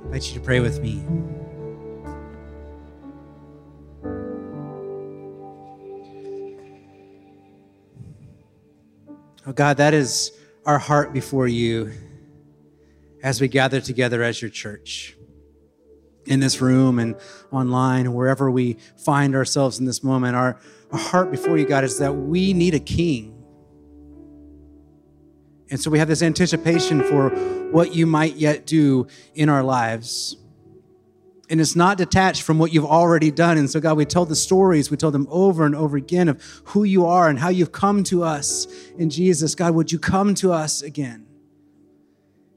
I invite you to pray with me. Oh God, that is our heart before you as we gather together as your church. In this room and online, wherever we find ourselves in this moment, our, our heart before you, God, is that we need a king. And so we have this anticipation for what you might yet do in our lives and it's not detached from what you've already done. And so, God, we tell the stories, we tell them over and over again of who you are and how you've come to us in Jesus. God, would you come to us again?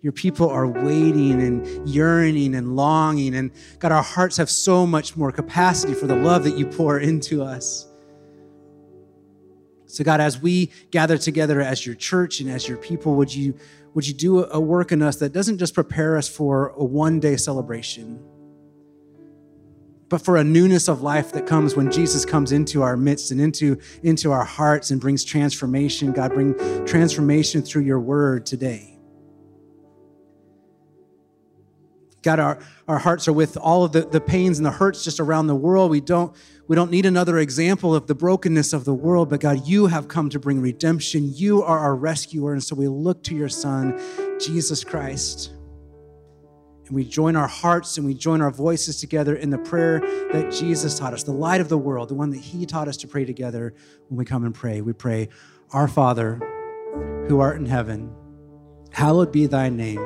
Your people are waiting and yearning and longing. And God, our hearts have so much more capacity for the love that you pour into us. So, God, as we gather together as your church and as your people, would you, would you do a work in us that doesn't just prepare us for a one day celebration? but for a newness of life that comes when Jesus comes into our midst and into, into our hearts and brings transformation. God, bring transformation through your word today. God, our, our hearts are with all of the, the pains and the hurts just around the world. We don't, we don't need another example of the brokenness of the world, but God, you have come to bring redemption. You are our rescuer. And so we look to your Son, Jesus Christ. And we join our hearts and we join our voices together in the prayer that Jesus taught us, the light of the world, the one that He taught us to pray together when we come and pray. We pray, Our Father, who art in heaven, hallowed be thy name.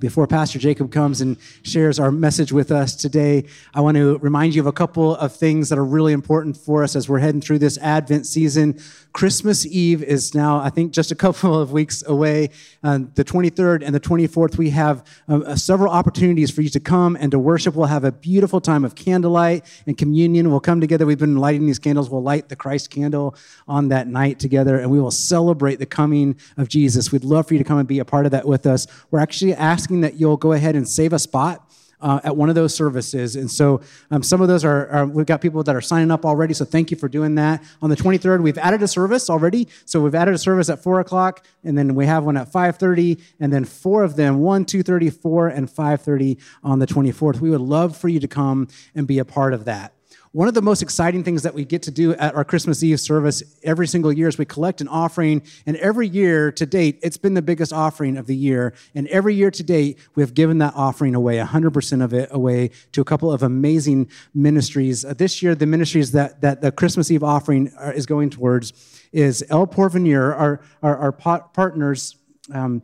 Before Pastor Jacob comes and shares our message with us today, I want to remind you of a couple of things that are really important for us as we're heading through this Advent season. Christmas Eve is now, I think, just a couple of weeks away. Uh, the 23rd and the 24th, we have uh, uh, several opportunities for you to come and to worship. We'll have a beautiful time of candlelight and communion. We'll come together. We've been lighting these candles. We'll light the Christ candle on that night together, and we will celebrate the coming of Jesus. We'd love for you to come and be a part of that with us. We're actually asking asking that you'll go ahead and save a spot uh, at one of those services. And so um, some of those are, are, we've got people that are signing up already. So thank you for doing that. On the 23rd, we've added a service already. So we've added a service at four o'clock, and then we have one at 5:30, and then four of them, one, 2:30, 4, and 5:30 on the 24th. We would love for you to come and be a part of that. One of the most exciting things that we get to do at our Christmas Eve service every single year is we collect an offering. And every year to date, it's been the biggest offering of the year. And every year to date, we have given that offering away, 100% of it away to a couple of amazing ministries. Uh, this year, the ministries that, that the Christmas Eve offering are, is going towards is El Porvenir, our, our, our partners um,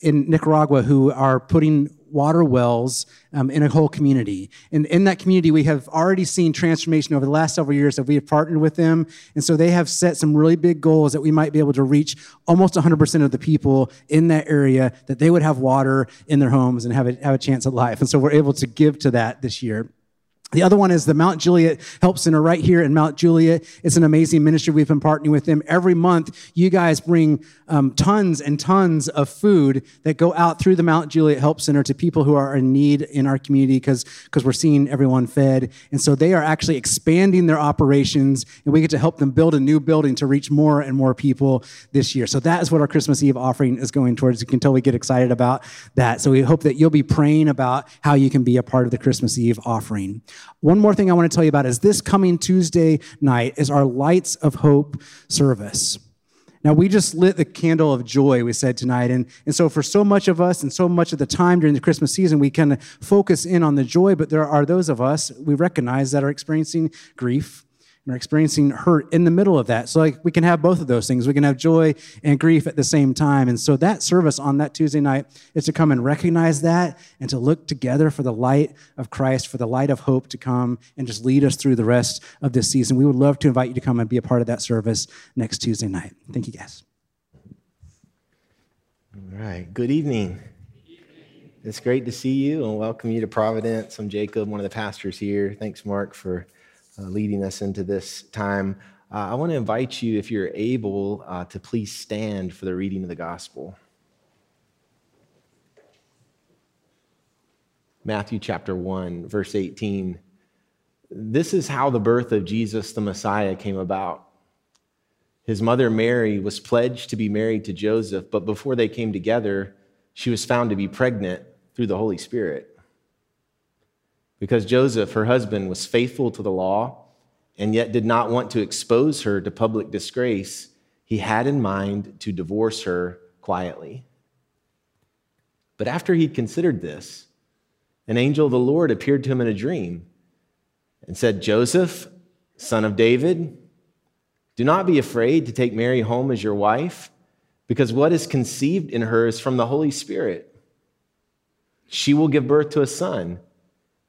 in Nicaragua who are putting water wells um, in a whole community. And in that community, we have already seen transformation over the last several years that we have partnered with them. And so they have set some really big goals that we might be able to reach almost 100% of the people in that area, that they would have water in their homes and have a, have a chance at life. And so we're able to give to that this year. The other one is the Mount Juliet Help Center right here in Mount Juliet. It's an amazing ministry. We've been partnering with them. Every month, you guys bring um, tons and tons of food that go out through the Mount Juliet Help Center to people who are in need in our community because we're seeing everyone fed. And so they are actually expanding their operations, and we get to help them build a new building to reach more and more people this year. So that is what our Christmas Eve offering is going towards. You can tell we get excited about that. So we hope that you'll be praying about how you can be a part of the Christmas Eve offering. One more thing I want to tell you about is this coming Tuesday night is our Lights of Hope service. Now, we just lit the candle of joy, we said tonight. And, and so, for so much of us and so much of the time during the Christmas season, we can focus in on the joy, but there are those of us we recognize that are experiencing grief and are experiencing hurt in the middle of that. So like we can have both of those things. We can have joy and grief at the same time. And so that service on that Tuesday night is to come and recognize that and to look together for the light of Christ, for the light of hope to come and just lead us through the rest of this season. We would love to invite you to come and be a part of that service next Tuesday night. Thank you guys. All right. Good evening. It's great to see you and welcome you to Providence. I'm Jacob, one of the pastors here. Thanks, Mark, for leading us into this time. Uh, I want to invite you, if you're able, uh, to please stand for the reading of the gospel. Matthew chapter 1, verse 18. This is how the birth of Jesus the Messiah came about. His mother Mary was pledged to be married to Joseph, but before they came together, she was found to be pregnant through the Holy Spirit. Because Joseph, her husband, was faithful to the law and yet did not want to expose her to public disgrace, he had in mind to divorce her quietly. But after he'd considered this, an angel of the Lord appeared to him in a dream and said, Joseph, son of David, do not be afraid to take Mary home as your wife, because what is conceived in her is from the Holy Spirit. She will give birth to a son.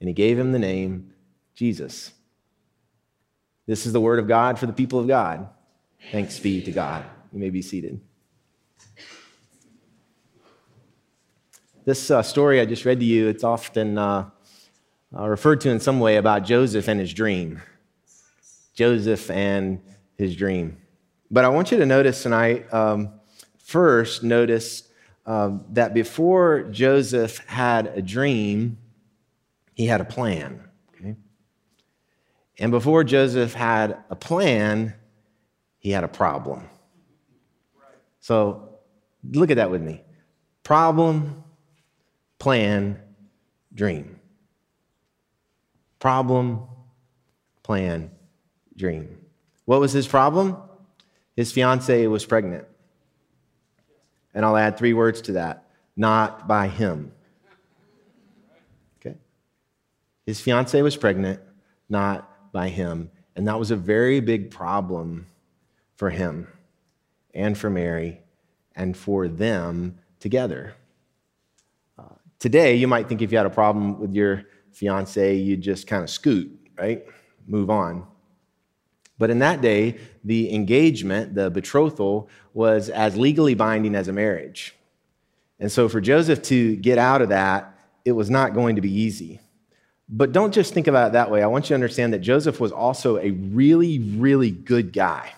and he gave him the name Jesus. This is the word of God for the people of God. Thanks be to God. You may be seated. This uh, story I just read to you, it's often uh, uh, referred to in some way about Joseph and his dream. Joseph and his dream. But I want you to notice tonight, um, first, notice um, that before Joseph had a dream, he had a plan. Okay? And before Joseph had a plan, he had a problem. So look at that with me problem, plan, dream. Problem, plan, dream. What was his problem? His fiancee was pregnant. And I'll add three words to that not by him. Okay? His fiancee was pregnant, not by him. And that was a very big problem for him and for Mary and for them together. Uh, today, you might think if you had a problem with your fiance, you'd just kind of scoot, right? Move on. But in that day, the engagement, the betrothal, was as legally binding as a marriage. And so for Joseph to get out of that, it was not going to be easy. But don't just think about it that way. I want you to understand that Joseph was also a really, really good guy.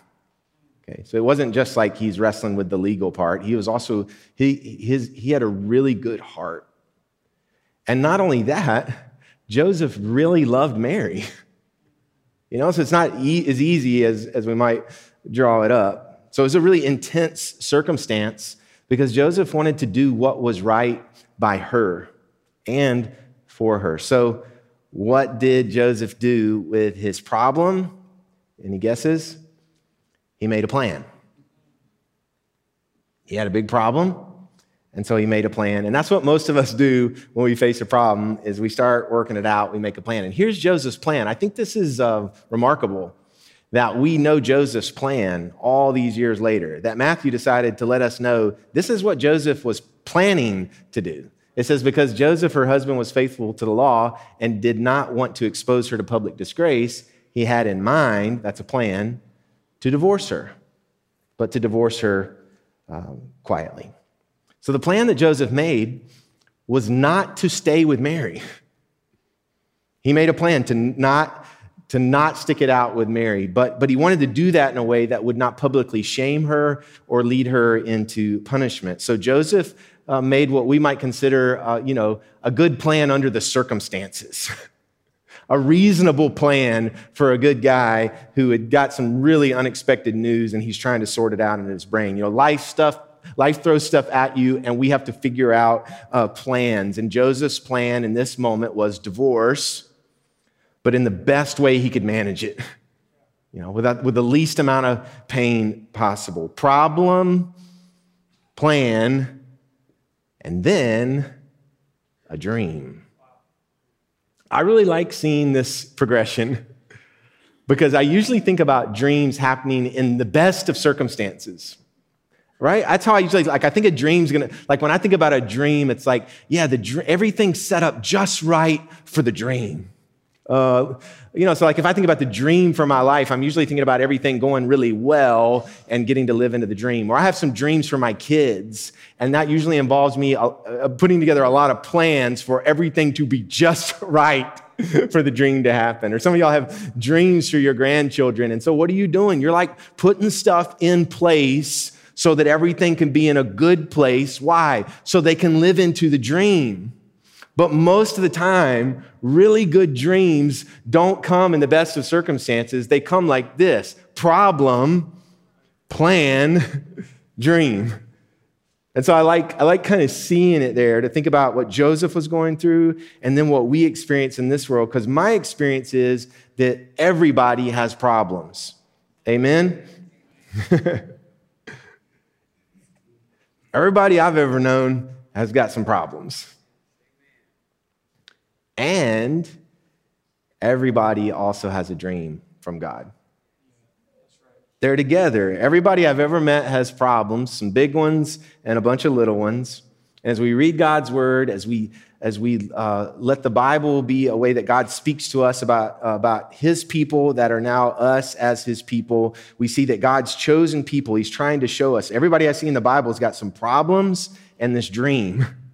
Okay, so it wasn't just like he's wrestling with the legal part. He was also, he, his, he had a really good heart. And not only that, Joseph really loved Mary. You know, so it's not e- as easy as, as we might draw it up. So it was a really intense circumstance because Joseph wanted to do what was right by her and for her. So, what did Joseph do with his problem? Any guesses? He made a plan. He had a big problem. And so he made a plan. And that's what most of us do when we face a problem is we start working it out, we make a plan. And here's Joseph's plan. I think this is uh, remarkable that we know Joseph's plan all these years later, that Matthew decided to let us know this is what Joseph was planning to do. It says, because Joseph, her husband, was faithful to the law and did not want to expose her to public disgrace, he had in mind, that's a plan, to divorce her, but to divorce her um, quietly. So the plan that Joseph made was not to stay with Mary. He made a plan to not, to not stick it out with Mary, but, but he wanted to do that in a way that would not publicly shame her or lead her into punishment. So Joseph uh, made what we might consider, uh, you know, a good plan under the circumstances. a reasonable plan for a good guy who had got some really unexpected news and he's trying to sort it out in his brain. You know, life stuff Life throws stuff at you, and we have to figure out uh, plans. And Joseph's plan in this moment was divorce, but in the best way he could manage it, you know, without, with the least amount of pain possible. Problem, plan, and then a dream. I really like seeing this progression because I usually think about dreams happening in the best of circumstances. Right? That's how I usually like. I think a dream's gonna like when I think about a dream, it's like, yeah, the everything's set up just right for the dream. Uh, you know, so like if I think about the dream for my life, I'm usually thinking about everything going really well and getting to live into the dream. Or I have some dreams for my kids, and that usually involves me uh, uh putting together a lot of plans for everything to be just right for the dream to happen. Or some of y'all have dreams for your grandchildren. And so what are you doing? You're like putting stuff in place so that everything can be in a good place. Why? So they can live into the dream. But most of the time, really good dreams don't come in the best of circumstances. They come like this problem, plan, dream. And so I like, I like kind of seeing it there to think about what Joseph was going through and then what we experience in this world. Because my experience is that everybody has problems. Amen? everybody I've ever known has got some problems. And everybody also has a dream from God. They're together. Everybody I've ever met has problems, some big ones and a bunch of little ones. And as we read God's word, as we as we uh, let the Bible be a way that God speaks to us about, uh, about His people that are now us as His people, we see that God's chosen people, He's trying to show us. Everybody I see in the Bible has got some problems and this dream.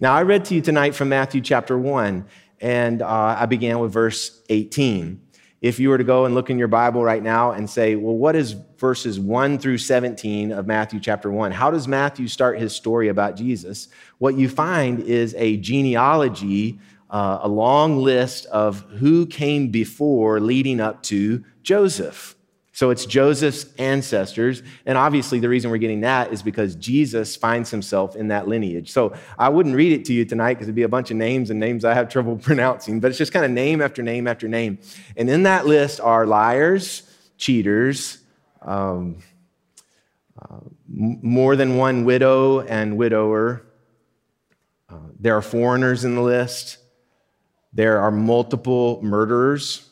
Now, I read to you tonight from Matthew chapter 1, and uh, I began with verse 18 if you were to go and look in your Bible right now and say, well, what is verses 1 through 17 of Matthew chapter 1? How does Matthew start his story about Jesus? What you find is a genealogy, uh, a long list of who came before leading up to Joseph. So it's Joseph's ancestors. And obviously, the reason we're getting that is because Jesus finds himself in that lineage. So I wouldn't read it to you tonight because it'd be a bunch of names and names I have trouble pronouncing, but it's just kind of name after name after name. And in that list are liars, cheaters, um, uh, more than one widow and widower. Uh, there are foreigners in the list. There are multiple murderers.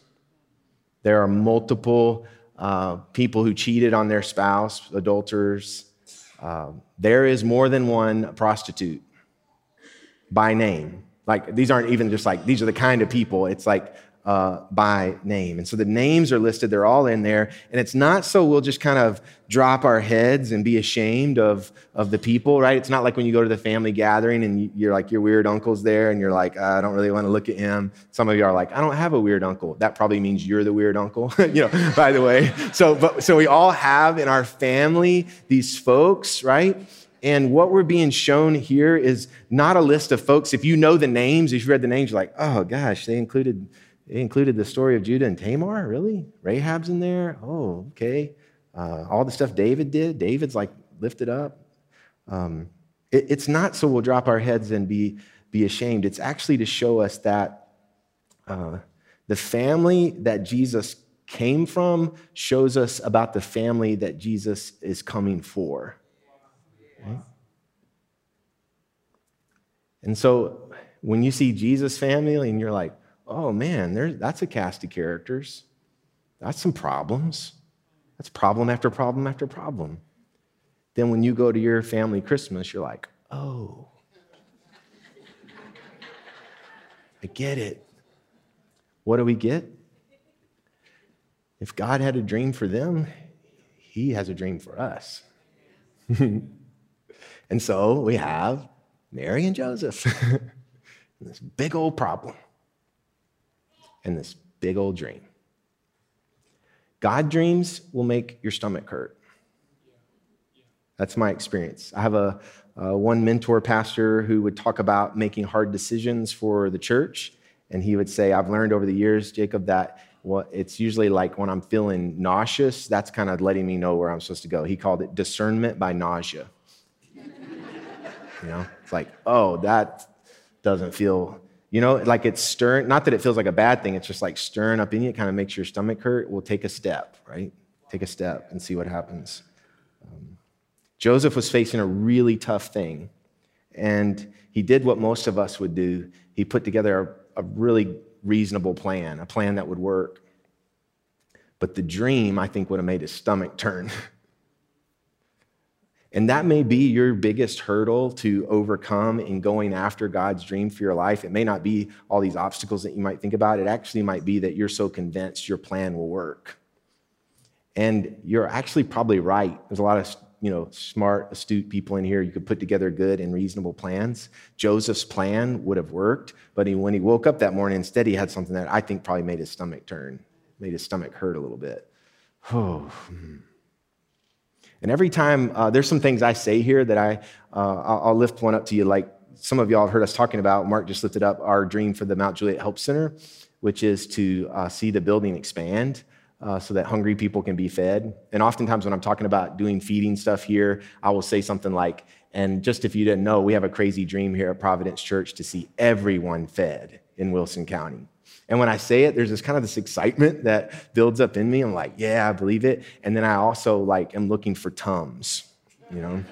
There are multiple uh, people who cheated on their spouse, adulterers. Uh, there is more than one prostitute by name. Like, these aren't even just like, these are the kind of people. It's like uh, by name. And so the names are listed, they're all in there. And it's not so we'll just kind of drop our heads and be ashamed of, of the people, right? It's not like when you go to the family gathering and you're like, your weird uncle's there and you're like, I don't really want to look at him. Some of you are like, I don't have a weird uncle. That probably means you're the weird uncle, you know, by the way. So, but, so we all have in our family these folks, right? And what we're being shown here is not a list of folks. If you know the names, if you read the names, you're like, oh gosh, they included it included the story of Judah and Tamar, really? Rahab's in there? Oh, okay. Uh, all the stuff David did, David's like lifted up. Um, it, it's not so we'll drop our heads and be, be ashamed. It's actually to show us that uh, the family that Jesus came from shows us about the family that Jesus is coming for. And so when you see Jesus' family and you're like, oh man, that's a cast of characters. That's some problems. That's problem after problem after problem. Then when you go to your family Christmas, you're like, oh, I get it. What do we get? If God had a dream for them, He has a dream for us. and so we have Mary and Joseph. this big old problem and this big old dream. God dreams will make your stomach hurt. That's my experience. I have a, a, one mentor pastor who would talk about making hard decisions for the church, and he would say, "I've learned over the years, Jacob, that what it's usually like when I'm feeling nauseous. That's kind of letting me know where I'm supposed to go." He called it discernment by nausea. you know, it's like, oh, that doesn't feel you know, like it's stirring, not that it feels like a bad thing, it's just like stirring up in you. It kind of makes your stomach hurt. We'll take a step, right? Take a step and see what happens. Um, Joseph was facing a really tough thing, and he did what most of us would do. He put together a, a really reasonable plan, a plan that would work. But the dream, I think, would have made his stomach turn. and that may be your biggest hurdle to overcome in going after God's dream for your life. It may not be all these obstacles that you might think about. It actually might be that you're so convinced your plan will work. And you're actually probably right. There's a lot of you know, smart, astute people in here. You could put together good and reasonable plans. Joseph's plan would have worked, but he, when he woke up that morning, instead he had something that I think probably made his stomach turn, made his stomach hurt a little bit. Oh. And every time, uh, there's some things I say here that I, uh, I'll, lift one up to you. Like some of y'all have heard us talking about. Mark just lifted up our dream for the Mount Juliet Help Center, which is to uh, see the building expand uh, so that hungry people can be fed. And oftentimes, when I'm talking about doing feeding stuff here, I will say something like, and just if you didn't know, we have a crazy dream here at Providence Church to see everyone fed in Wilson County. And when I say it, there's this kind of this excitement that builds up in me. I'm like, yeah, I believe it. And then I also like am looking for tums, you know.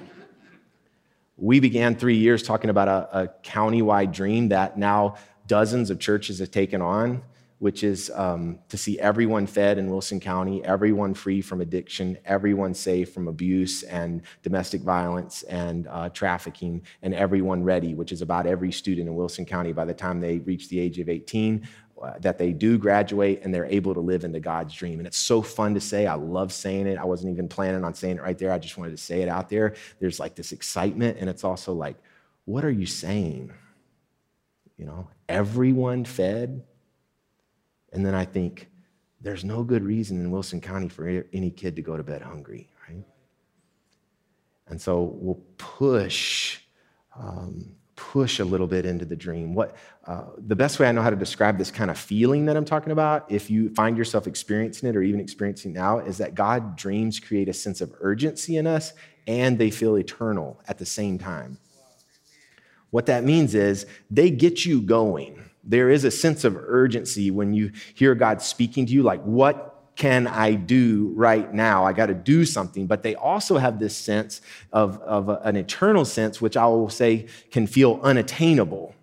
we began three years talking about a, a county-wide dream that now dozens of churches have taken on which is um, to see everyone fed in Wilson County, everyone free from addiction, everyone safe from abuse and domestic violence and uh, trafficking, and everyone ready, which is about every student in Wilson County by the time they reach the age of 18. Uh, that they do graduate and they're able to live into God's dream. And it's so fun to say. I love saying it. I wasn't even planning on saying it right there. I just wanted to say it out there. There's like this excitement, and it's also like, what are you saying? You know, everyone fed, and then I think, there's no good reason in Wilson County for any kid to go to bed hungry, right? And so we'll push, um, push a little bit into the dream. What uh, the best way I know how to describe this kind of feeling that I'm talking about, if you find yourself experiencing it or even experiencing now, is that God dreams create a sense of urgency in us, and they feel eternal at the same time. What that means is they get you going there is a sense of urgency when you hear God speaking to you, like, what can I do right now? I got to do something. But they also have this sense of, of an eternal sense, which I will say can feel unattainable,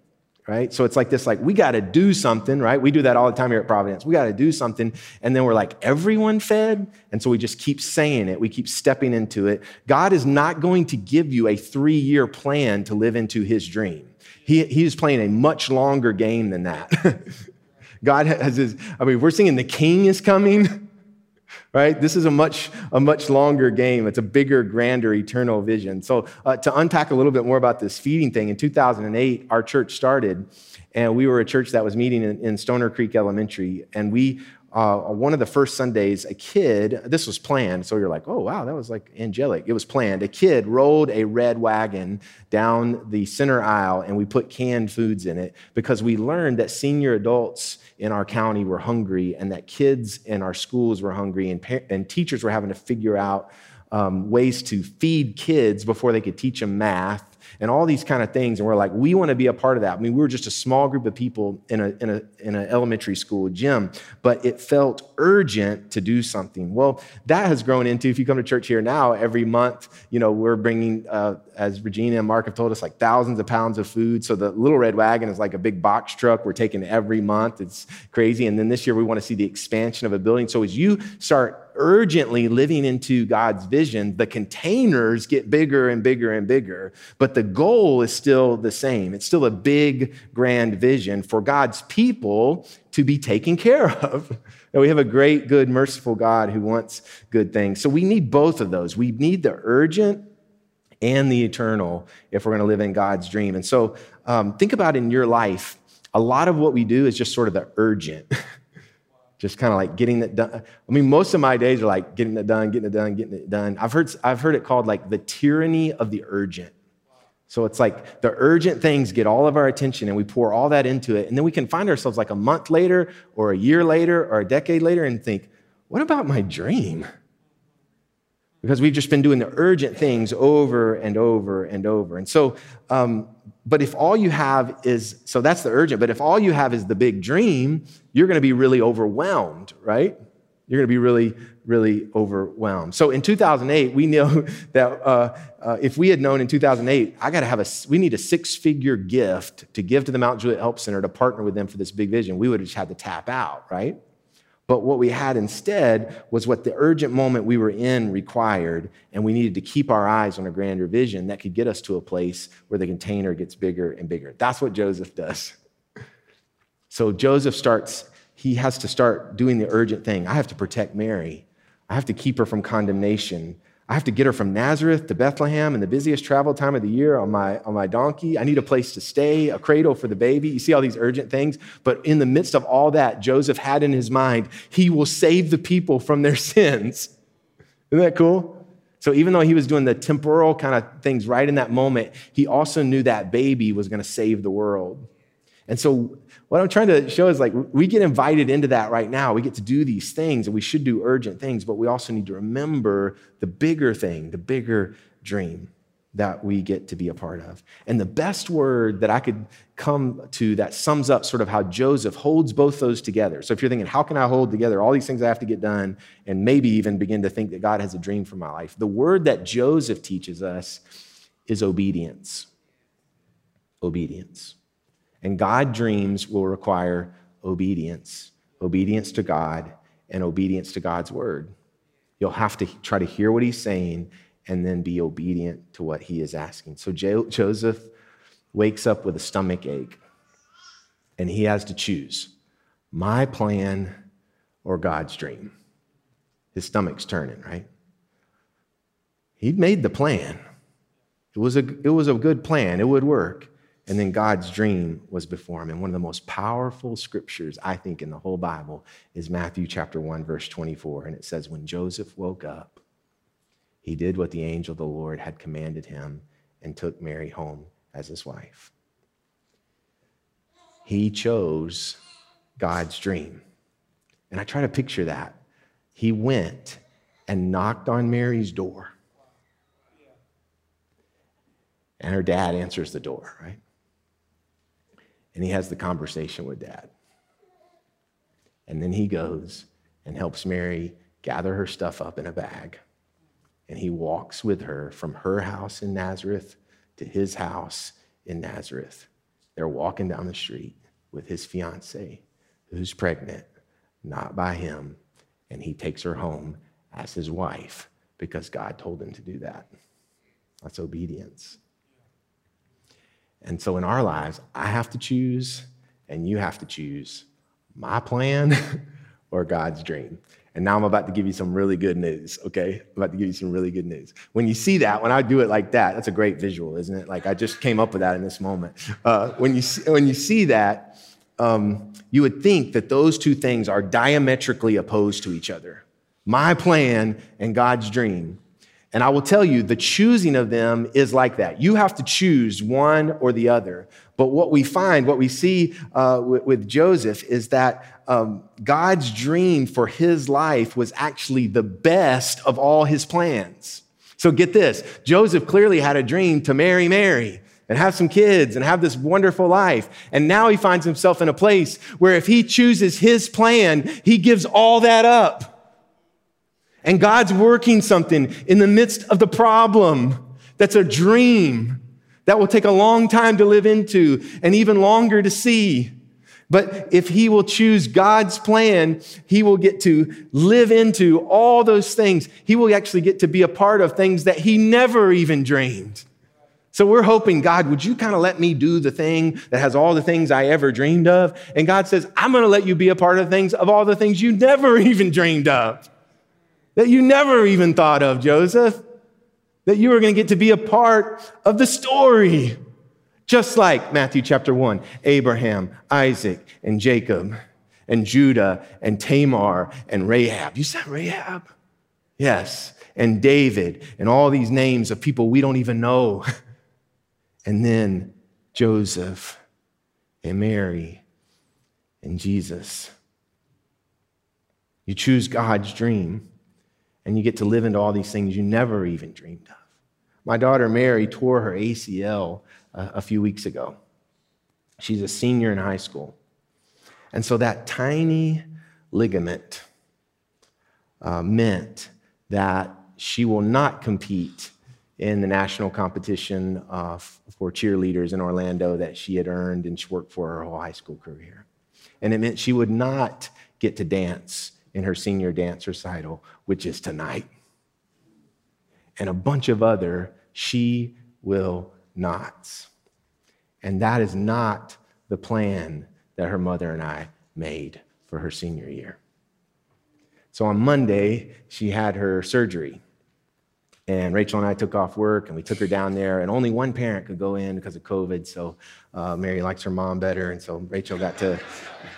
right? So it's like this, like, we got to do something, right? We do that all the time here at Providence. We got to do something. And then we're like, everyone fed? And so we just keep saying it. We keep stepping into it. God is not going to give you a three year plan to live into his dream. He, he's playing a much longer game than that. God has his, I mean, we're singing the king is coming, right? This is a much, a much longer game. It's a bigger, grander, eternal vision. So, uh, to unpack a little bit more about this feeding thing, in 2008, our church started, and we were a church that was meeting in, in Stoner Creek Elementary, and we uh, one of the first Sundays, a kid, this was planned, so you're like, oh, wow, that was like angelic. It was planned. A kid rolled a red wagon down the center aisle, and we put canned foods in it because we learned that senior adults in our county were hungry and that kids in our schools were hungry, and, and teachers were having to figure out um, ways to feed kids before they could teach them math and all these kind of things. And we're like, we want to be a part of that. I mean, we were just a small group of people in a in a in an elementary school gym, but it felt urgent to do something. Well, that has grown into if you come to church here now, every month, you know, we're bringing, uh, as Regina and Mark have told us, like thousands of pounds of food. So the little red wagon is like a big box truck we're taking every month. It's crazy. And then this year we want to see the expansion of a building. So as you start urgently living into God's vision, the containers get bigger and bigger and bigger, but the goal is still the same. It's still a big, grand vision for God's people to be taken care of. And we have a great, good, merciful God who wants good things. So we need both of those. We need the urgent and the eternal if we're going to live in God's dream. And so um, think about in your life, a lot of what we do is just sort of the urgent. just kind of like getting it done. I mean, most of my days are like getting it done, getting it done, getting it done. I've heard, I've heard it called like the tyranny of the urgent. So it's like the urgent things get all of our attention and we pour all that into it. And then we can find ourselves like a month later or a year later or a decade later and think, what about my dream? Because we've just been doing the urgent things over and over and over. And so, um, but if all you have is, so that's the urgent, but if all you have is the big dream, you're going to be really overwhelmed, right? You're going to be really, really overwhelmed. So in 2008, we know that uh, uh, if we had known in 2008, I got to have a, we need a six figure gift to give to the Mount Juliet Help Center to partner with them for this big vision, we would have just had to tap out, right? But what we had instead was what the urgent moment we were in required, and we needed to keep our eyes on a grander vision that could get us to a place where the container gets bigger and bigger. That's what Joseph does. So Joseph starts, he has to start doing the urgent thing. I have to protect Mary, I have to keep her from condemnation. I have to get her from Nazareth to Bethlehem in the busiest travel time of the year on my, on my donkey. I need a place to stay, a cradle for the baby. You see all these urgent things. But in the midst of all that, Joseph had in his mind, he will save the people from their sins. Isn't that cool? So even though he was doing the temporal kind of things right in that moment, he also knew that baby was going to save the world. And so what I'm trying to show is like we get invited into that right now. We get to do these things and we should do urgent things, but we also need to remember the bigger thing, the bigger dream that we get to be a part of. And the best word that I could come to that sums up sort of how Joseph holds both those together. So if you're thinking, how can I hold together all these things I have to get done and maybe even begin to think that God has a dream for my life? The word that Joseph teaches us is obedience. Obedience. And God dreams will require obedience obedience to God and obedience to God's word. You'll have to try to hear what he's saying and then be obedient to what he is asking. So jo- Joseph wakes up with a stomach ache and he has to choose my plan or God's dream. His stomach's turning, right? He'd made the plan. It was a, it was a good plan, it would work. And then God's dream was before him. And one of the most powerful scriptures, I think, in the whole Bible is Matthew chapter 1, verse 24. And it says, When Joseph woke up, he did what the angel of the Lord had commanded him and took Mary home as his wife. He chose God's dream. And I try to picture that. He went and knocked on Mary's door. And her dad answers the door, right? And he has the conversation with dad. And then he goes and helps Mary gather her stuff up in a bag. And he walks with her from her house in Nazareth to his house in Nazareth. They're walking down the street with his fiancee, who's pregnant, not by him. And he takes her home as his wife because God told him to do that. That's obedience. And so in our lives, I have to choose, and you have to choose my plan or God's dream. And now I'm about to give you some really good news, okay? I'm about to give you some really good news. When you see that, when I do it like that, that's a great visual, isn't it? Like I just came up with that in this moment. Uh, when, you see, when you see that, um, you would think that those two things are diametrically opposed to each other my plan and God's dream. And I will tell you, the choosing of them is like that. You have to choose one or the other. But what we find, what we see uh, with, with, Joseph, is that um, God's dream for his life was actually the best of all his plans. So get this Joseph clearly had a dream to marry Mary and have some kids and have this wonderful life. And now he finds himself in a place where if he chooses his plan, he gives all that up. And God's working something in the midst of the problem that's a dream that will take a long time to live into and even longer to see. But if he will choose God's plan, he will get to live into all those things. He will actually get to be a part of things that he never even dreamed. So we're hoping, God, would you kind of let me do the thing that has all the things I ever dreamed of? And God says, I'm going to let you be a part of things of all the things you never even dreamed of that you never even thought of, Joseph, that you were going to get to be a part of the story. Just like Matthew chapter 1, Abraham, Isaac, and Jacob, and Judah, and Tamar, and Rahab. You said Rahab? Yes. And David, and all these names of people we don't even know. And then Joseph, and Mary, and Jesus. You choose God's dream and you get to live into all these things you never even dreamed of. My daughter Mary tore her ACL a, a few weeks ago. She's a senior in high school. And so that tiny ligament uh, meant that she will not compete in the national competition uh, for cheerleaders in Orlando that she had earned and she worked for her whole high school career. And it meant she would not get to dance in her senior dance recital, which is tonight. And a bunch of other she will nots. And that is not the plan that her mother and I made for her senior year. So on Monday, she had her surgery. And Rachel and I took off work and we took her down there, and only one parent could go in because of COVID. So uh, Mary likes her mom better, and so Rachel got to,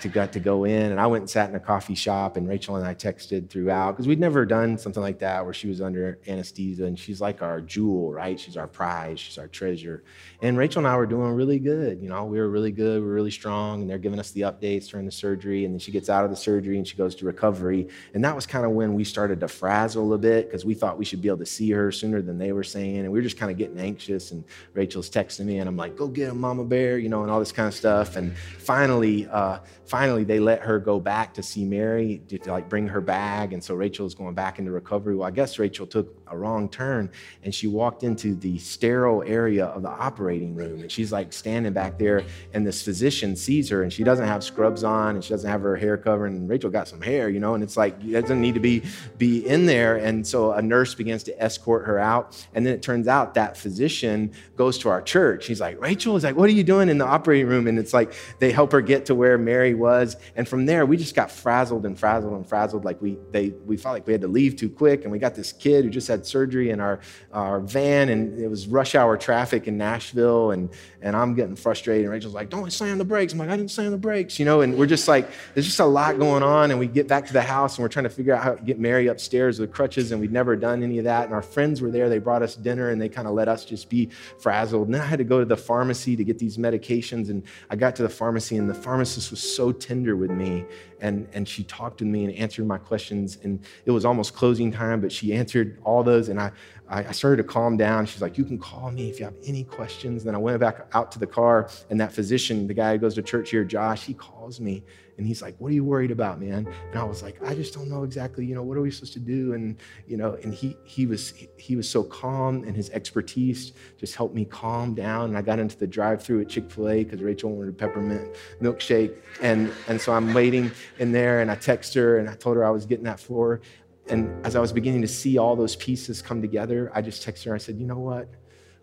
to, got to go in. And I went and sat in a coffee shop, and Rachel and I texted throughout because we'd never done something like that where she was under anesthesia, and she's like our jewel, right? She's our prize, she's our treasure. And Rachel and I were doing really good. You know, we were really good, we were really strong, and they're giving us the updates during the surgery. And then she gets out of the surgery and she goes to recovery. And that was kind of when we started to frazzle a bit because we thought we should be able to see her sooner than they were saying, and we were just kind of getting anxious. And Rachel's texting me, and I'm like, "Go get him, Mama Bear." You know, and all this kind of stuff. And finally, uh, finally, they let her go back to see Mary to, to, like bring her bag. And so Rachel is going back into recovery. Well, I guess Rachel took a wrong turn and she walked into the sterile area of the operating room. And she's like standing back there, and this physician sees her, and she doesn't have scrubs on, and she doesn't have her hair covered. And Rachel got some hair, you know, and it's like it doesn't need to be be in there. And so a nurse begins to escort her out, and then it turns out that physician goes to our church. He's like, Rachel is like, what are you doing in the operating room? And it's like they help her get to where Mary was, and from there we just got frazzled and frazzled and frazzled. Like we they we felt like we had to leave too quick, and we got this kid who just had surgery in our our van, and it was rush hour traffic in Nashville, and and I'm getting frustrated. And Rachel's like, "Don't slam the brakes." I'm like, "I didn't slam the brakes," you know. And we're just like, there's just a lot going on, and we get back to the house, and we're trying to figure out how to get Mary upstairs with crutches, and we'd never done any of that. And our friends were there; they brought us dinner, and they kind of let us just be frazzled. And then I had to go to the pharmacy to get these medications, and I got to the pharmacy, and the pharmacist was so tender with me and, and she talked to me and answered my questions. And it was almost closing time, but she answered all those. And I, I started to calm down. She's like, You can call me if you have any questions. And Then I went back out to the car, and that physician, the guy who goes to church here, Josh, he calls me and he's like, What are you worried about, man? And I was like, I just don't know exactly, you know, what are we supposed to do? And, you know, and he he was he was so calm and his expertise just helped me calm down. And I got into the drive-through at Chick-fil-A because Rachel wanted a peppermint milkshake. And and so I'm waiting in there and I text her and I told her I was getting that her. And as I was beginning to see all those pieces come together, I just texted her. I said, you know what?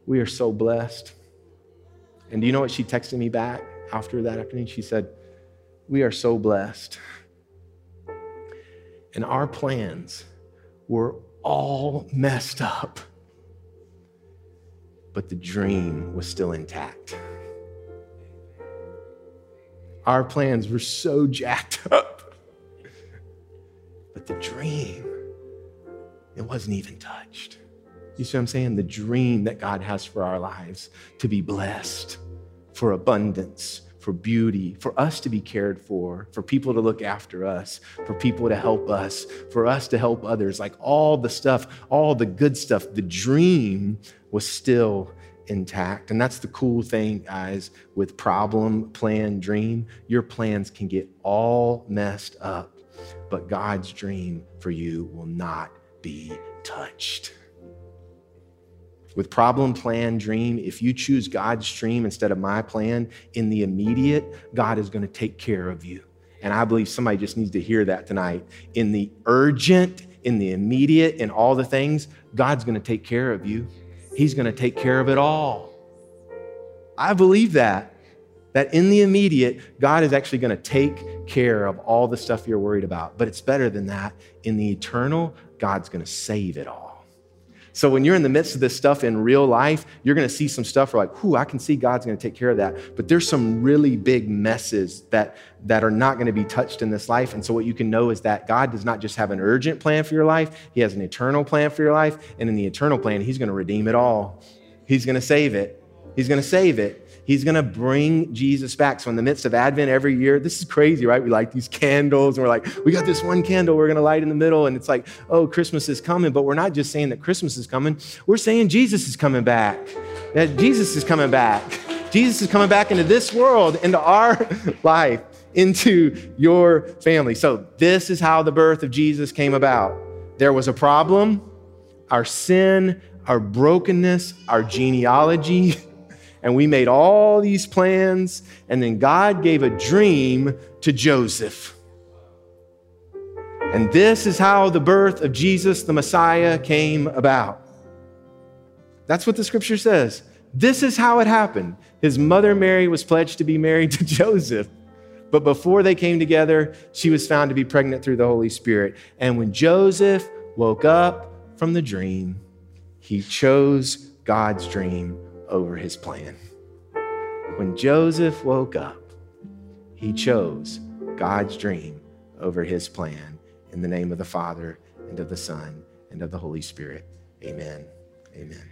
We are so blessed. And do you know what she texted me back after that afternoon? She said, we are so blessed. And our plans were all messed up, but the dream was still intact. Our plans were so jacked up, but the dream, it wasn't even touched. You see what I'm saying? The dream that God has for our lives to be blessed, for abundance, for beauty, for us to be cared for, for people to look after us, for people to help us, for us to help others. Like all the stuff, all the good stuff, the dream was still intact. And that's the cool thing, guys, with problem, plan, dream. Your plans can get all messed up, but God's dream for you will not be touched with problem, plan, dream, if you choose God's dream instead of my plan, in the immediate, God is going to take care of you. And I believe somebody just needs to hear that tonight. In the urgent, in the immediate, in all the things, God's going to take care of you. He's going to take care of it all. I believe that. That in the immediate, God is actually going to take care of all the stuff you're worried about. But it's better than that. In the eternal, God's going to save it all. So when you're in the midst of this stuff in real life, you're going to see some stuff where like, whoo, I can see God's going to take care of that. But there's some really big messes that, that are not going to be touched in this life. And so what you can know is that God does not just have an urgent plan for your life, He has an eternal plan for your life. And in the eternal plan, He's going to redeem it all. He's going to save it. He's going to save it. He's going to bring Jesus back. So, in the midst of Advent every year, this is crazy, right? We light these candles and we're like, we got this one candle we're going to light in the middle. And it's like, oh, Christmas is coming. But we're not just saying that Christmas is coming, we're saying Jesus is coming back. That Jesus is coming back. Jesus is coming back into this world, into our life, into your family. So, this is how the birth of Jesus came about. There was a problem, our sin, our brokenness, our genealogy. and we made all these plans, and then God gave a dream to Joseph. And this is how the birth of Jesus, the Messiah, came about. That's what the scripture says. This is how it happened. His mother Mary was pledged to be married to Joseph. But before they came together, she was found to be pregnant through the Holy Spirit. And when Joseph woke up from the dream, he chose God's dream over his plan. When Joseph woke up, he chose God's dream over his plan. In the name of the Father, and of the Son, and of the Holy Spirit. Amen. Amen.